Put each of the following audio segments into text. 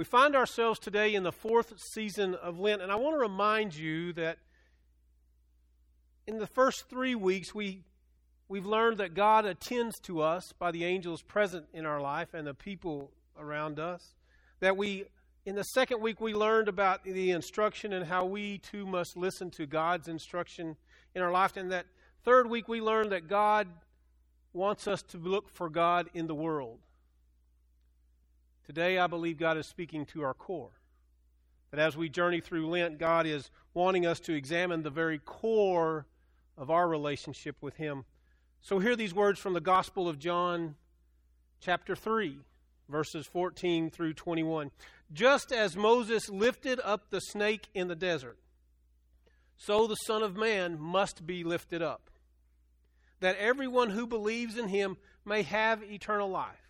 We find ourselves today in the fourth season of Lent, and I want to remind you that in the first three weeks, we, we've learned that God attends to us by the angels present in our life and the people around us. That we, in the second week, we learned about the instruction and how we too must listen to God's instruction in our life. And that third week, we learned that God wants us to look for God in the world. Today, I believe God is speaking to our core. That as we journey through Lent, God is wanting us to examine the very core of our relationship with Him. So, hear these words from the Gospel of John, chapter 3, verses 14 through 21. Just as Moses lifted up the snake in the desert, so the Son of Man must be lifted up, that everyone who believes in Him may have eternal life.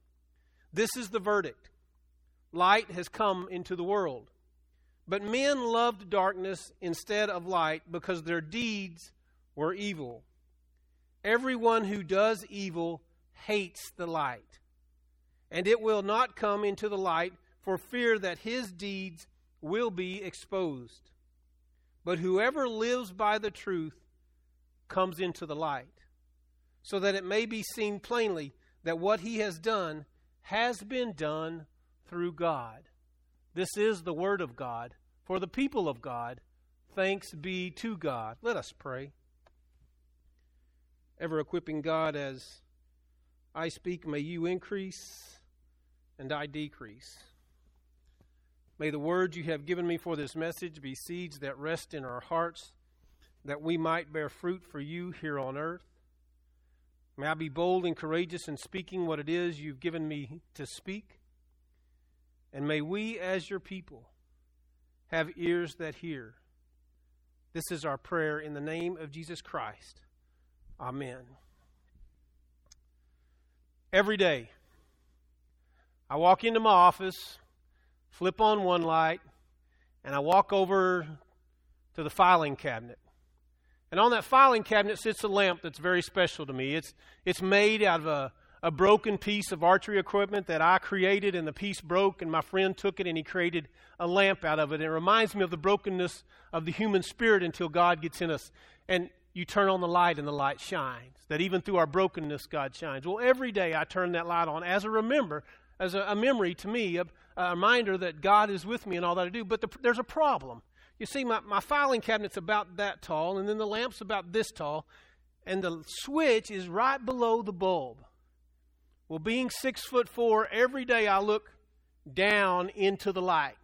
This is the verdict light has come into the world. But men loved darkness instead of light because their deeds were evil. Everyone who does evil hates the light, and it will not come into the light for fear that his deeds will be exposed. But whoever lives by the truth comes into the light, so that it may be seen plainly that what he has done has been done through God. This is the Word of God for the people of God. Thanks be to God. Let us pray. Ever equipping God as I speak, may you increase and I decrease. May the words you have given me for this message be seeds that rest in our hearts, that we might bear fruit for you here on earth. May I be bold and courageous in speaking what it is you've given me to speak. And may we, as your people, have ears that hear. This is our prayer in the name of Jesus Christ. Amen. Every day, I walk into my office, flip on one light, and I walk over to the filing cabinet. And on that filing cabinet sits a lamp that's very special to me. It's, it's made out of a, a broken piece of archery equipment that I created, and the piece broke, and my friend took it and he created a lamp out of it. And it reminds me of the brokenness of the human spirit until God gets in us. And you turn on the light, and the light shines. That even through our brokenness, God shines. Well, every day I turn that light on as a remember, as a, a memory to me, a, a, reminder that God is with me and all that I do. But the, there's a problem. You see, my, my filing cabinet's about that tall, and then the lamp's about this tall, and the switch is right below the bulb. Well, being six foot four, every day I look down into the light.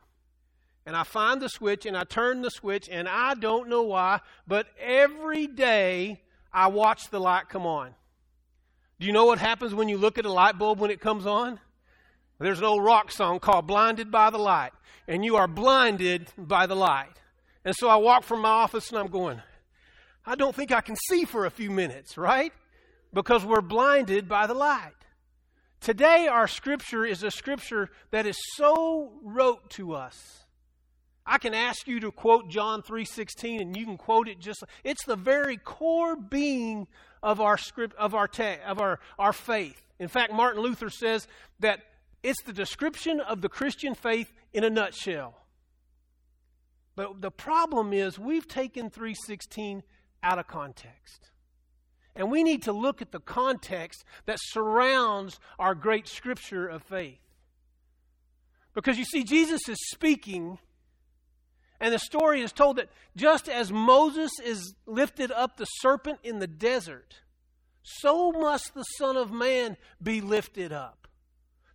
And I find the switch and I turn the switch, and I don't know why, but every day I watch the light come on. Do you know what happens when you look at a light bulb when it comes on? There's an old rock song called Blinded by the Light, and you are blinded by the light. And so I walk from my office and I'm going, I don't think I can see for a few minutes, right? Because we're blinded by the light. Today, our scripture is a scripture that is so rote to us. I can ask you to quote John 3:16 and you can quote it just it's the very core being of our script of our te- of our our faith. In fact, Martin Luther says that it's the description of the Christian faith in a nutshell. But the problem is we've taken 316 out of context. And we need to look at the context that surrounds our great scripture of faith. Because you see, Jesus is speaking, and the story is told that just as Moses is lifted up the serpent in the desert, so must the Son of Man be lifted up,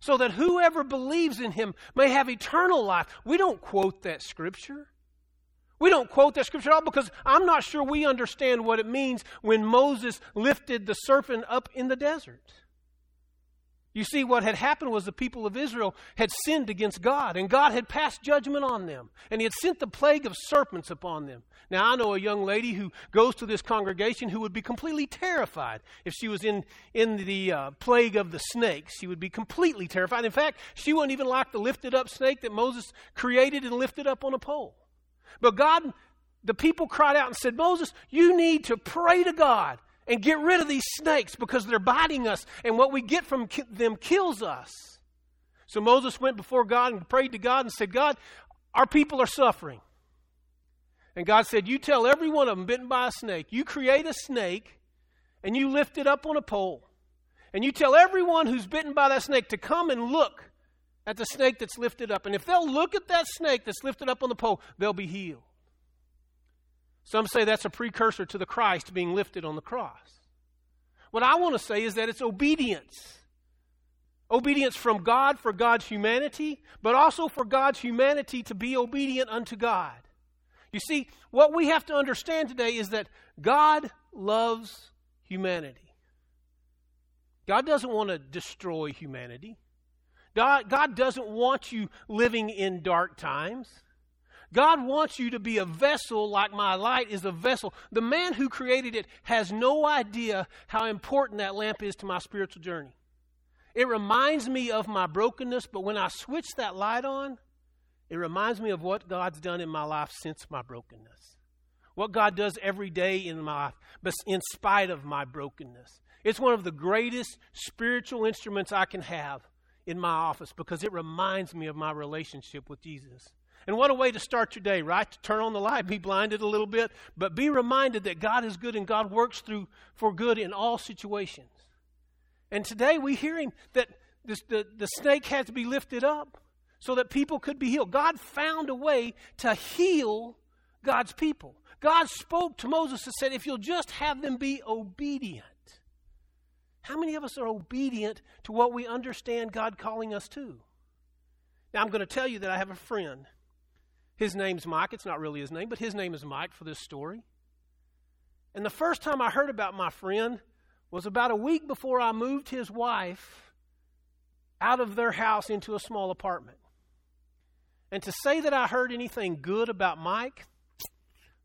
so that whoever believes in him may have eternal life. We don't quote that scripture. We don't quote that scripture at all because I'm not sure we understand what it means when Moses lifted the serpent up in the desert. You see, what had happened was the people of Israel had sinned against God, and God had passed judgment on them, and He had sent the plague of serpents upon them. Now, I know a young lady who goes to this congregation who would be completely terrified if she was in, in the uh, plague of the snakes. She would be completely terrified. In fact, she wouldn't even like the lifted up snake that Moses created and lifted up on a pole. But God, the people cried out and said, Moses, you need to pray to God and get rid of these snakes because they're biting us, and what we get from them kills us. So Moses went before God and prayed to God and said, God, our people are suffering. And God said, You tell every one of them bitten by a snake, you create a snake and you lift it up on a pole. And you tell everyone who's bitten by that snake to come and look at the snake that's lifted up. And if they'll look at that snake that's lifted up on the pole, they'll be healed. Some say that's a precursor to the Christ being lifted on the cross. What I want to say is that it's obedience. Obedience from God for God's humanity, but also for God's humanity to be obedient unto God. You see, what we have to understand today is that God loves humanity. God doesn't want to destroy humanity. God, God doesn't want you living in dark times. God wants you to be a vessel like my light is a vessel. The man who created it has no idea how important that lamp is to my spiritual journey. It reminds me of my brokenness, but when I switch that light on, it reminds me of what God's done in my life since my brokenness. What God does every day in my life, but in spite of my brokenness. It's one of the greatest spiritual instruments I can have in my office because it reminds me of my relationship with Jesus. And what a way to start your day, right? To turn on the light, be blinded a little bit, but be reminded that God is good and God works through for good in all situations. And today we hear him that this, the, the snake had to be lifted up so that people could be healed. God found a way to heal God's people. God spoke to Moses and said, If you'll just have them be obedient. How many of us are obedient to what we understand God calling us to? Now, I'm going to tell you that I have a friend his name's Mike. It's not really his name, but his name is Mike for this story. And the first time I heard about my friend was about a week before I moved his wife out of their house into a small apartment. And to say that I heard anything good about Mike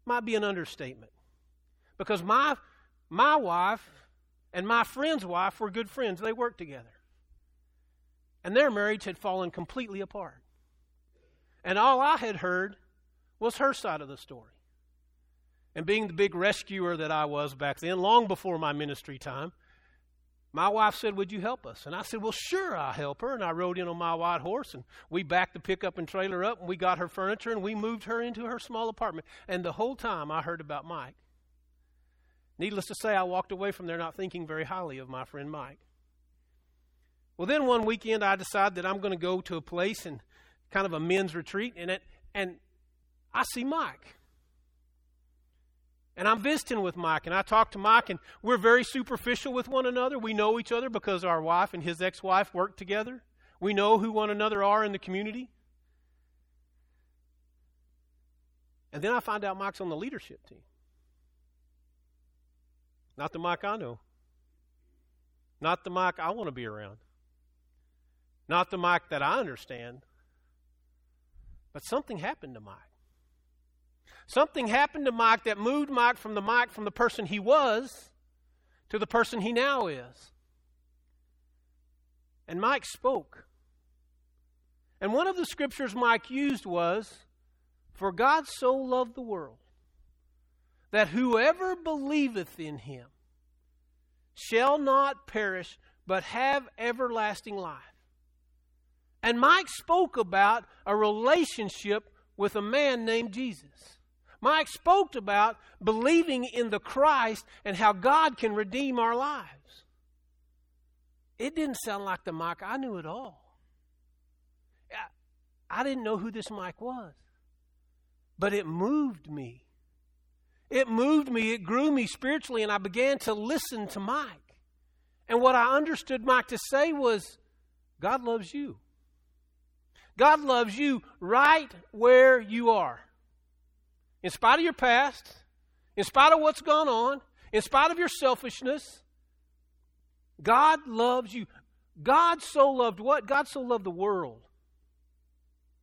might be an understatement. Because my, my wife and my friend's wife were good friends, they worked together. And their marriage had fallen completely apart. And all I had heard was her side of the story. And being the big rescuer that I was back then, long before my ministry time, my wife said, Would you help us? And I said, Well, sure, I'll help her. And I rode in on my white horse, and we backed the pickup and trailer up, and we got her furniture, and we moved her into her small apartment. And the whole time I heard about Mike. Needless to say, I walked away from there not thinking very highly of my friend Mike. Well, then one weekend I decided that I'm going to go to a place and kind of a men's retreat, and it, and I see Mike. And I'm visiting with Mike, and I talk to Mike, and we're very superficial with one another. We know each other because our wife and his ex wife work together. We know who one another are in the community. And then I find out Mike's on the leadership team. Not the Mike I know. Not the Mike I want to be around. Not the Mike that I understand. But something happened to Mike. Something happened to Mike that moved Mike from the Mike from the person he was to the person he now is. And Mike spoke. And one of the scriptures Mike used was For God so loved the world that whoever believeth in him shall not perish, but have everlasting life. And Mike spoke about a relationship with a man named Jesus. Mike spoke about believing in the Christ and how God can redeem our lives. It didn't sound like the Mike I knew at all. I didn't know who this Mike was, but it moved me. It moved me, it grew me spiritually, and I began to listen to Mike. And what I understood Mike to say was, God loves you. God loves you right where you are. In spite of your past, in spite of what's gone on, in spite of your selfishness, God loves you. God so loved what? God so loved the world.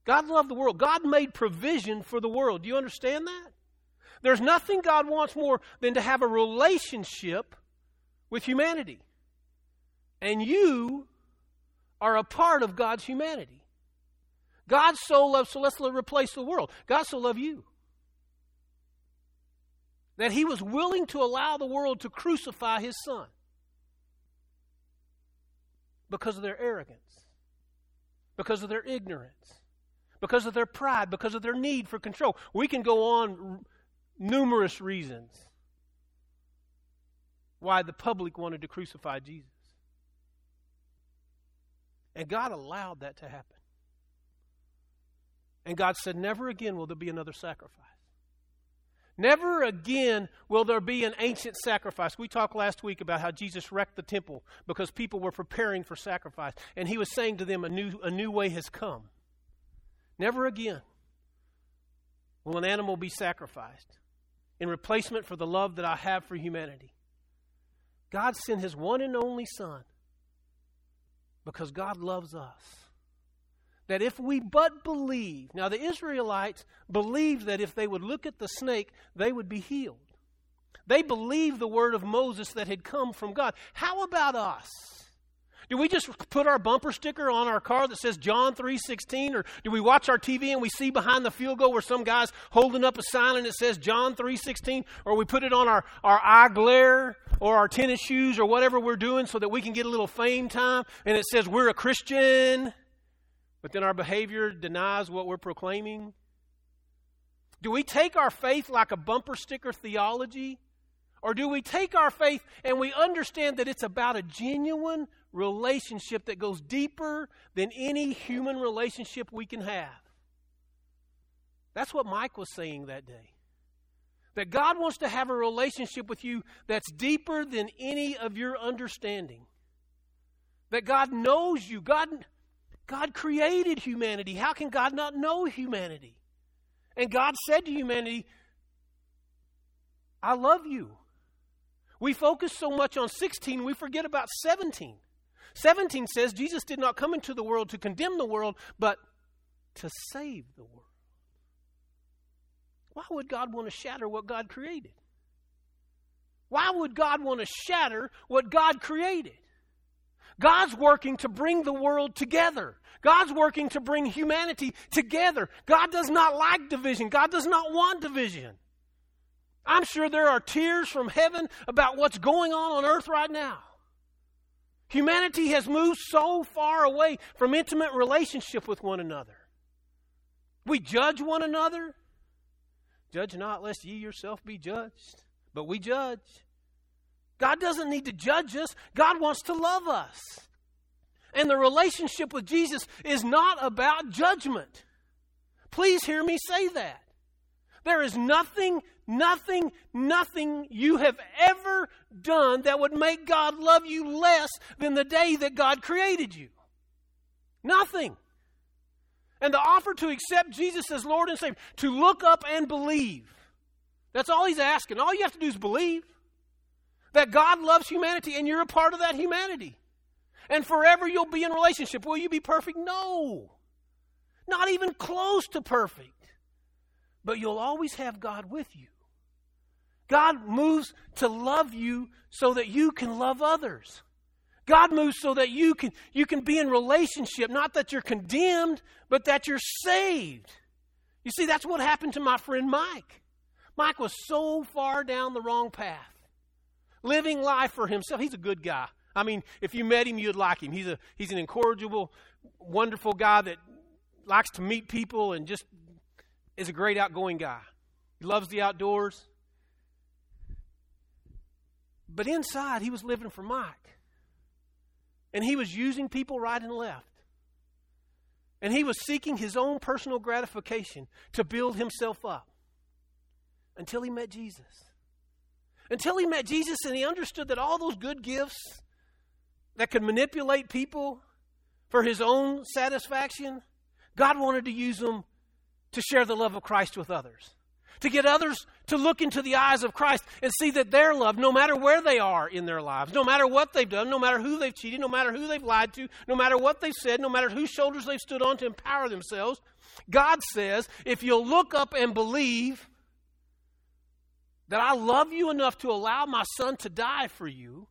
God loved the world. God made provision for the world. Do you understand that? There's nothing God wants more than to have a relationship with humanity. And you are a part of God's humanity. God so loved, so let's replace the world. God so loved you. That he was willing to allow the world to crucify his son because of their arrogance, because of their ignorance, because of their pride, because of their need for control. We can go on numerous reasons why the public wanted to crucify Jesus. And God allowed that to happen. And God said, Never again will there be another sacrifice. Never again will there be an ancient sacrifice. We talked last week about how Jesus wrecked the temple because people were preparing for sacrifice. And he was saying to them, A new, a new way has come. Never again will an animal be sacrificed in replacement for the love that I have for humanity. God sent his one and only Son because God loves us that if we but believe, now the Israelites believed that if they would look at the snake, they would be healed. They believed the word of Moses that had come from God. How about us? Do we just put our bumper sticker on our car that says John 3:16 or do we watch our TV and we see behind the field goal where some guy's holding up a sign and it says John 3:16 or we put it on our our eye glare or our tennis shoes or whatever we're doing so that we can get a little fame time and it says we're a Christian? but then our behavior denies what we're proclaiming? Do we take our faith like a bumper sticker theology? Or do we take our faith and we understand that it's about a genuine relationship that goes deeper than any human relationship we can have? That's what Mike was saying that day. That God wants to have a relationship with you that's deeper than any of your understanding. That God knows you. God God created humanity. How can God not know humanity? And God said to humanity, I love you. We focus so much on 16, we forget about 17. 17 says Jesus did not come into the world to condemn the world, but to save the world. Why would God want to shatter what God created? Why would God want to shatter what God created? God's working to bring the world together. God's working to bring humanity together. God does not like division. God does not want division. I'm sure there are tears from heaven about what's going on on earth right now. Humanity has moved so far away from intimate relationship with one another. We judge one another. Judge not, lest ye yourself be judged. But we judge. God doesn't need to judge us, God wants to love us. And the relationship with Jesus is not about judgment. Please hear me say that. There is nothing, nothing, nothing you have ever done that would make God love you less than the day that God created you. Nothing. And the offer to accept Jesus as Lord and Savior, to look up and believe. That's all he's asking. All you have to do is believe that God loves humanity and you're a part of that humanity. And forever you'll be in relationship. Will you be perfect? No. Not even close to perfect. But you'll always have God with you. God moves to love you so that you can love others. God moves so that you can, you can be in relationship, not that you're condemned, but that you're saved. You see, that's what happened to my friend Mike. Mike was so far down the wrong path living life for himself. He's a good guy. I mean, if you met him, you'd like him. He's, a, he's an incorrigible, wonderful guy that likes to meet people and just is a great outgoing guy. He loves the outdoors. But inside, he was living for Mike. And he was using people right and left. And he was seeking his own personal gratification to build himself up until he met Jesus. Until he met Jesus and he understood that all those good gifts that could manipulate people for his own satisfaction, God wanted to use them to share the love of Christ with others. To get others to look into the eyes of Christ and see that they're loved no matter where they are in their lives, no matter what they've done, no matter who they've cheated, no matter who they've lied to, no matter what they've said, no matter whose shoulders they've stood on to empower themselves. God says, if you'll look up and believe that I love you enough to allow my son to die for you,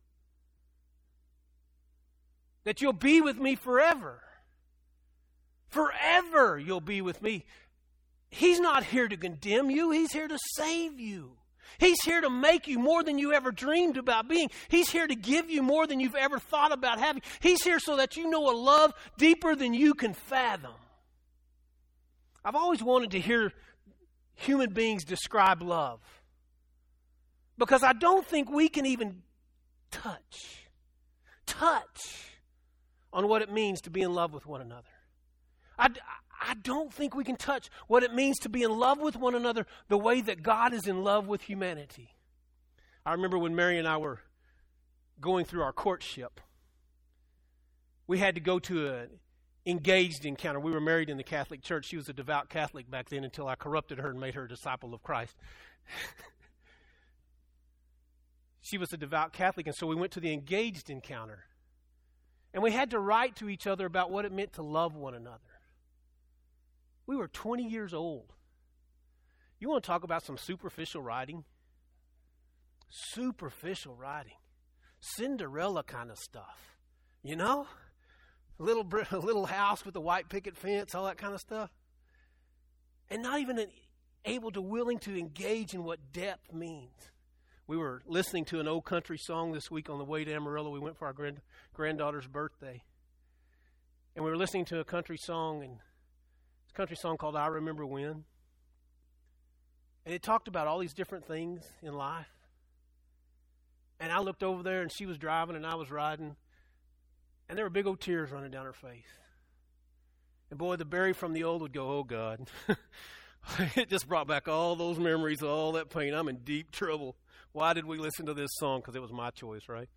that you'll be with me forever. Forever you'll be with me. He's not here to condemn you, He's here to save you. He's here to make you more than you ever dreamed about being. He's here to give you more than you've ever thought about having. He's here so that you know a love deeper than you can fathom. I've always wanted to hear human beings describe love because I don't think we can even touch, touch on what it means to be in love with one another. I, I don't think we can touch what it means to be in love with one another the way that God is in love with humanity. I remember when Mary and I were going through our courtship, we had to go to an engaged encounter. We were married in the Catholic Church. She was a devout Catholic back then until I corrupted her and made her a disciple of Christ. she was a devout Catholic, and so we went to the engaged encounter. And we had to write to each other about what it meant to love one another. We were 20 years old. You want to talk about some superficial writing? Superficial writing. Cinderella kind of stuff. You know? Little, little house with a white picket fence, all that kind of stuff. And not even able to willing to engage in what depth means. We were listening to an old country song this week on the way to Amarillo. We went for our grand, granddaughter's birthday. And we were listening to a country song, and country song called I Remember When. And it talked about all these different things in life. And I looked over there, and she was driving, and I was riding. And there were big old tears running down her face. And boy, the berry from the old would go, Oh God. it just brought back all those memories, all that pain. I'm in deep trouble. Why did we listen to this song? Because it was my choice, right?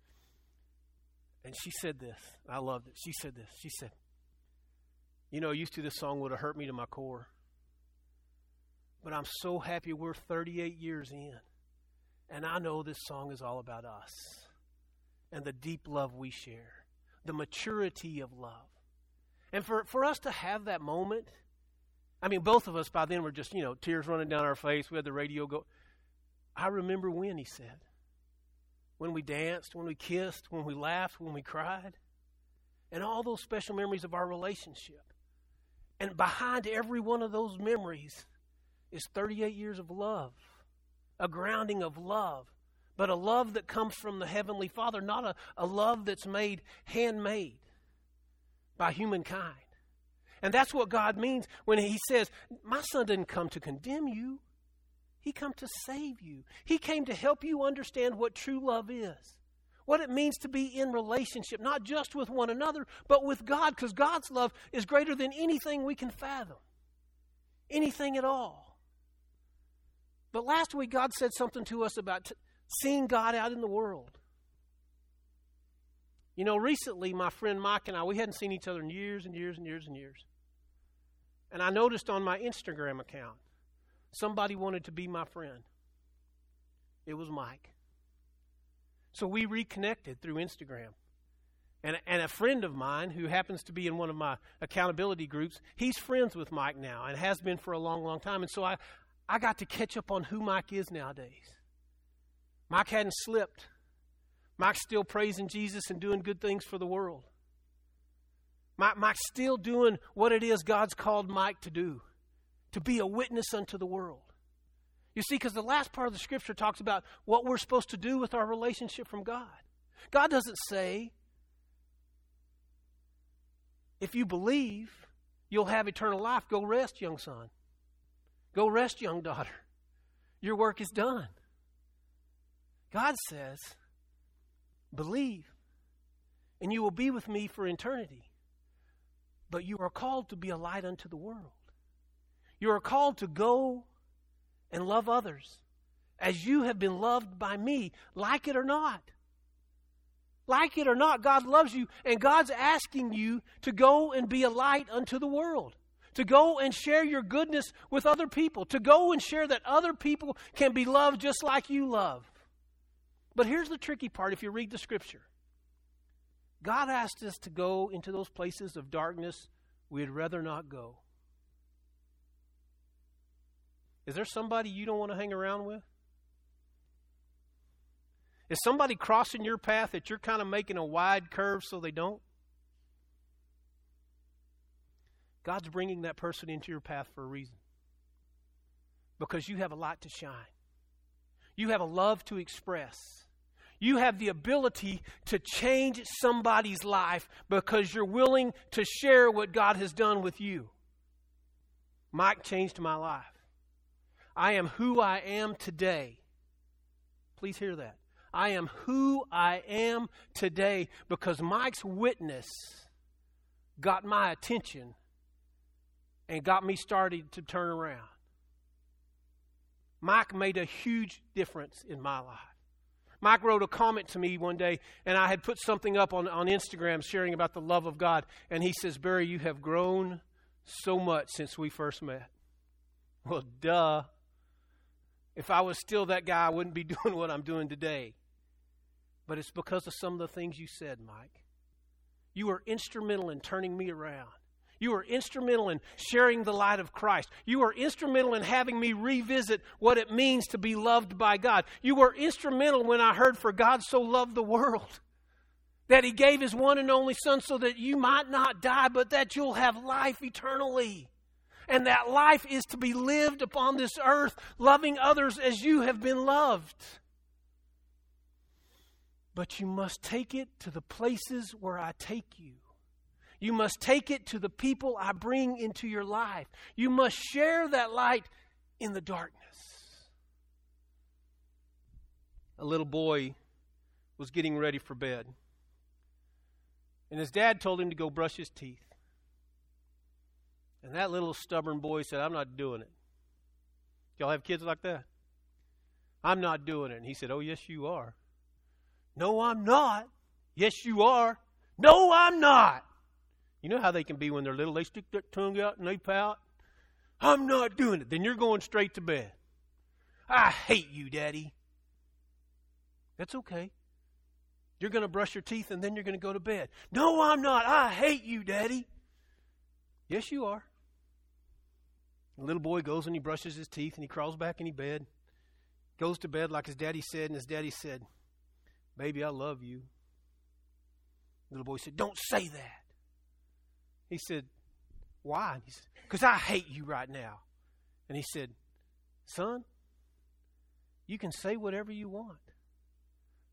And she said this. I loved it. She said this. She said, You know, used to this song would have hurt me to my core. But I'm so happy we're 38 years in. And I know this song is all about us and the deep love we share, the maturity of love. And for, for us to have that moment, I mean, both of us by then were just, you know, tears running down our face. We had the radio go. I remember when, he said. When we danced, when we kissed, when we laughed, when we cried. And all those special memories of our relationship. And behind every one of those memories is 38 years of love, a grounding of love, but a love that comes from the Heavenly Father, not a, a love that's made handmade by humankind. And that's what God means when He says, My son didn't come to condemn you, he came to save you. He came to help you understand what true love is. What it means to be in relationship, not just with one another, but with God, because God's love is greater than anything we can fathom. Anything at all. But last week, God said something to us about t- seeing God out in the world. You know, recently, my friend Mike and I, we hadn't seen each other in years and years and years and years. And I noticed on my Instagram account Somebody wanted to be my friend. It was Mike. So we reconnected through Instagram. And, and a friend of mine who happens to be in one of my accountability groups, he's friends with Mike now and has been for a long, long time. And so I, I got to catch up on who Mike is nowadays. Mike hadn't slipped. Mike's still praising Jesus and doing good things for the world. Mike, Mike's still doing what it is God's called Mike to do to be a witness unto the world. You see, because the last part of the scripture talks about what we're supposed to do with our relationship from God. God doesn't say, if you believe, you'll have eternal life. Go rest, young son. Go rest, young daughter. Your work is done. God says, believe, and you will be with me for eternity. But you are called to be a light unto the world. You are called to go and love others as you have been loved by me, like it or not. Like it or not, God loves you, and God's asking you to go and be a light unto the world, to go and share your goodness with other people, to go and share that other people can be loved just like you love. But here's the tricky part if you read the scripture God asked us to go into those places of darkness we'd rather not go. Is there somebody you don't want to hang around with? Is somebody crossing your path that you're kind of making a wide curve so they don't? God's bringing that person into your path for a reason. Because you have a light to shine. You have a love to express. You have the ability to change somebody's life because you're willing to share what God has done with you. Mike changed my life. I am who I am today. Please hear that. I am who I am today because Mike's witness got my attention and got me started to turn around. Mike made a huge difference in my life. Mike wrote a comment to me one day, and I had put something up on, on Instagram sharing about the love of God. And he says, Barry, you have grown so much since we first met. Well, duh. If I was still that guy, I wouldn't be doing what I'm doing today. But it's because of some of the things you said, Mike. You were instrumental in turning me around. You were instrumental in sharing the light of Christ. You were instrumental in having me revisit what it means to be loved by God. You were instrumental when I heard, For God so loved the world that he gave his one and only Son so that you might not die, but that you'll have life eternally. And that life is to be lived upon this earth, loving others as you have been loved. But you must take it to the places where I take you. You must take it to the people I bring into your life. You must share that light in the darkness. A little boy was getting ready for bed. And his dad told him to go brush his teeth. And that little stubborn boy said, I'm not doing it. Y'all have kids like that? I'm not doing it. And he said, Oh, yes, you are. No, I'm not. Yes, you are. No, I'm not. You know how they can be when they're little? They stick their tongue out and they pout. I'm not doing it. Then you're going straight to bed. I hate you, Daddy. That's okay. You're going to brush your teeth and then you're going to go to bed. No, I'm not. I hate you, Daddy. Yes, you are. The little boy goes and he brushes his teeth and he crawls back in his bed. Goes to bed like his daddy said, and his daddy said, Baby, I love you. The little boy said, Don't say that. He said, Why? He said, Because I hate you right now. And he said, Son, you can say whatever you want,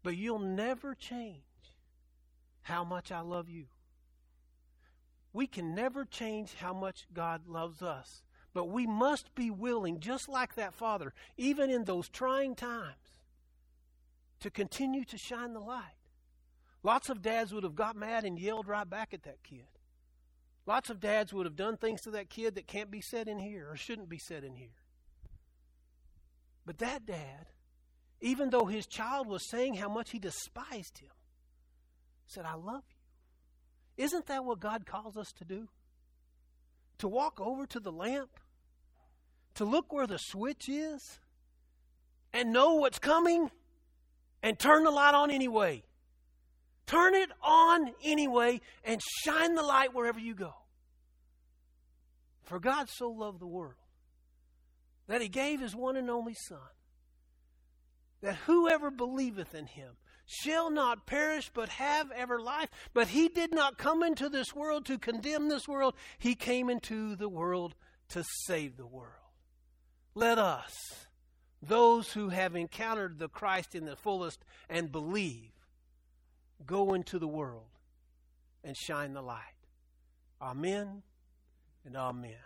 but you'll never change how much I love you. We can never change how much God loves us, but we must be willing, just like that father, even in those trying times, to continue to shine the light. Lots of dads would have got mad and yelled right back at that kid. Lots of dads would have done things to that kid that can't be said in here or shouldn't be said in here. But that dad, even though his child was saying how much he despised him, said, I love you. Isn't that what God calls us to do? To walk over to the lamp, to look where the switch is, and know what's coming, and turn the light on anyway. Turn it on anyway and shine the light wherever you go. For God so loved the world that he gave his one and only Son, that whoever believeth in him shall not perish but have ever life. But he did not come into this world to condemn this world, he came into the world to save the world. Let us, those who have encountered the Christ in the fullest and believe, go into the world and shine the light. Amen and amen.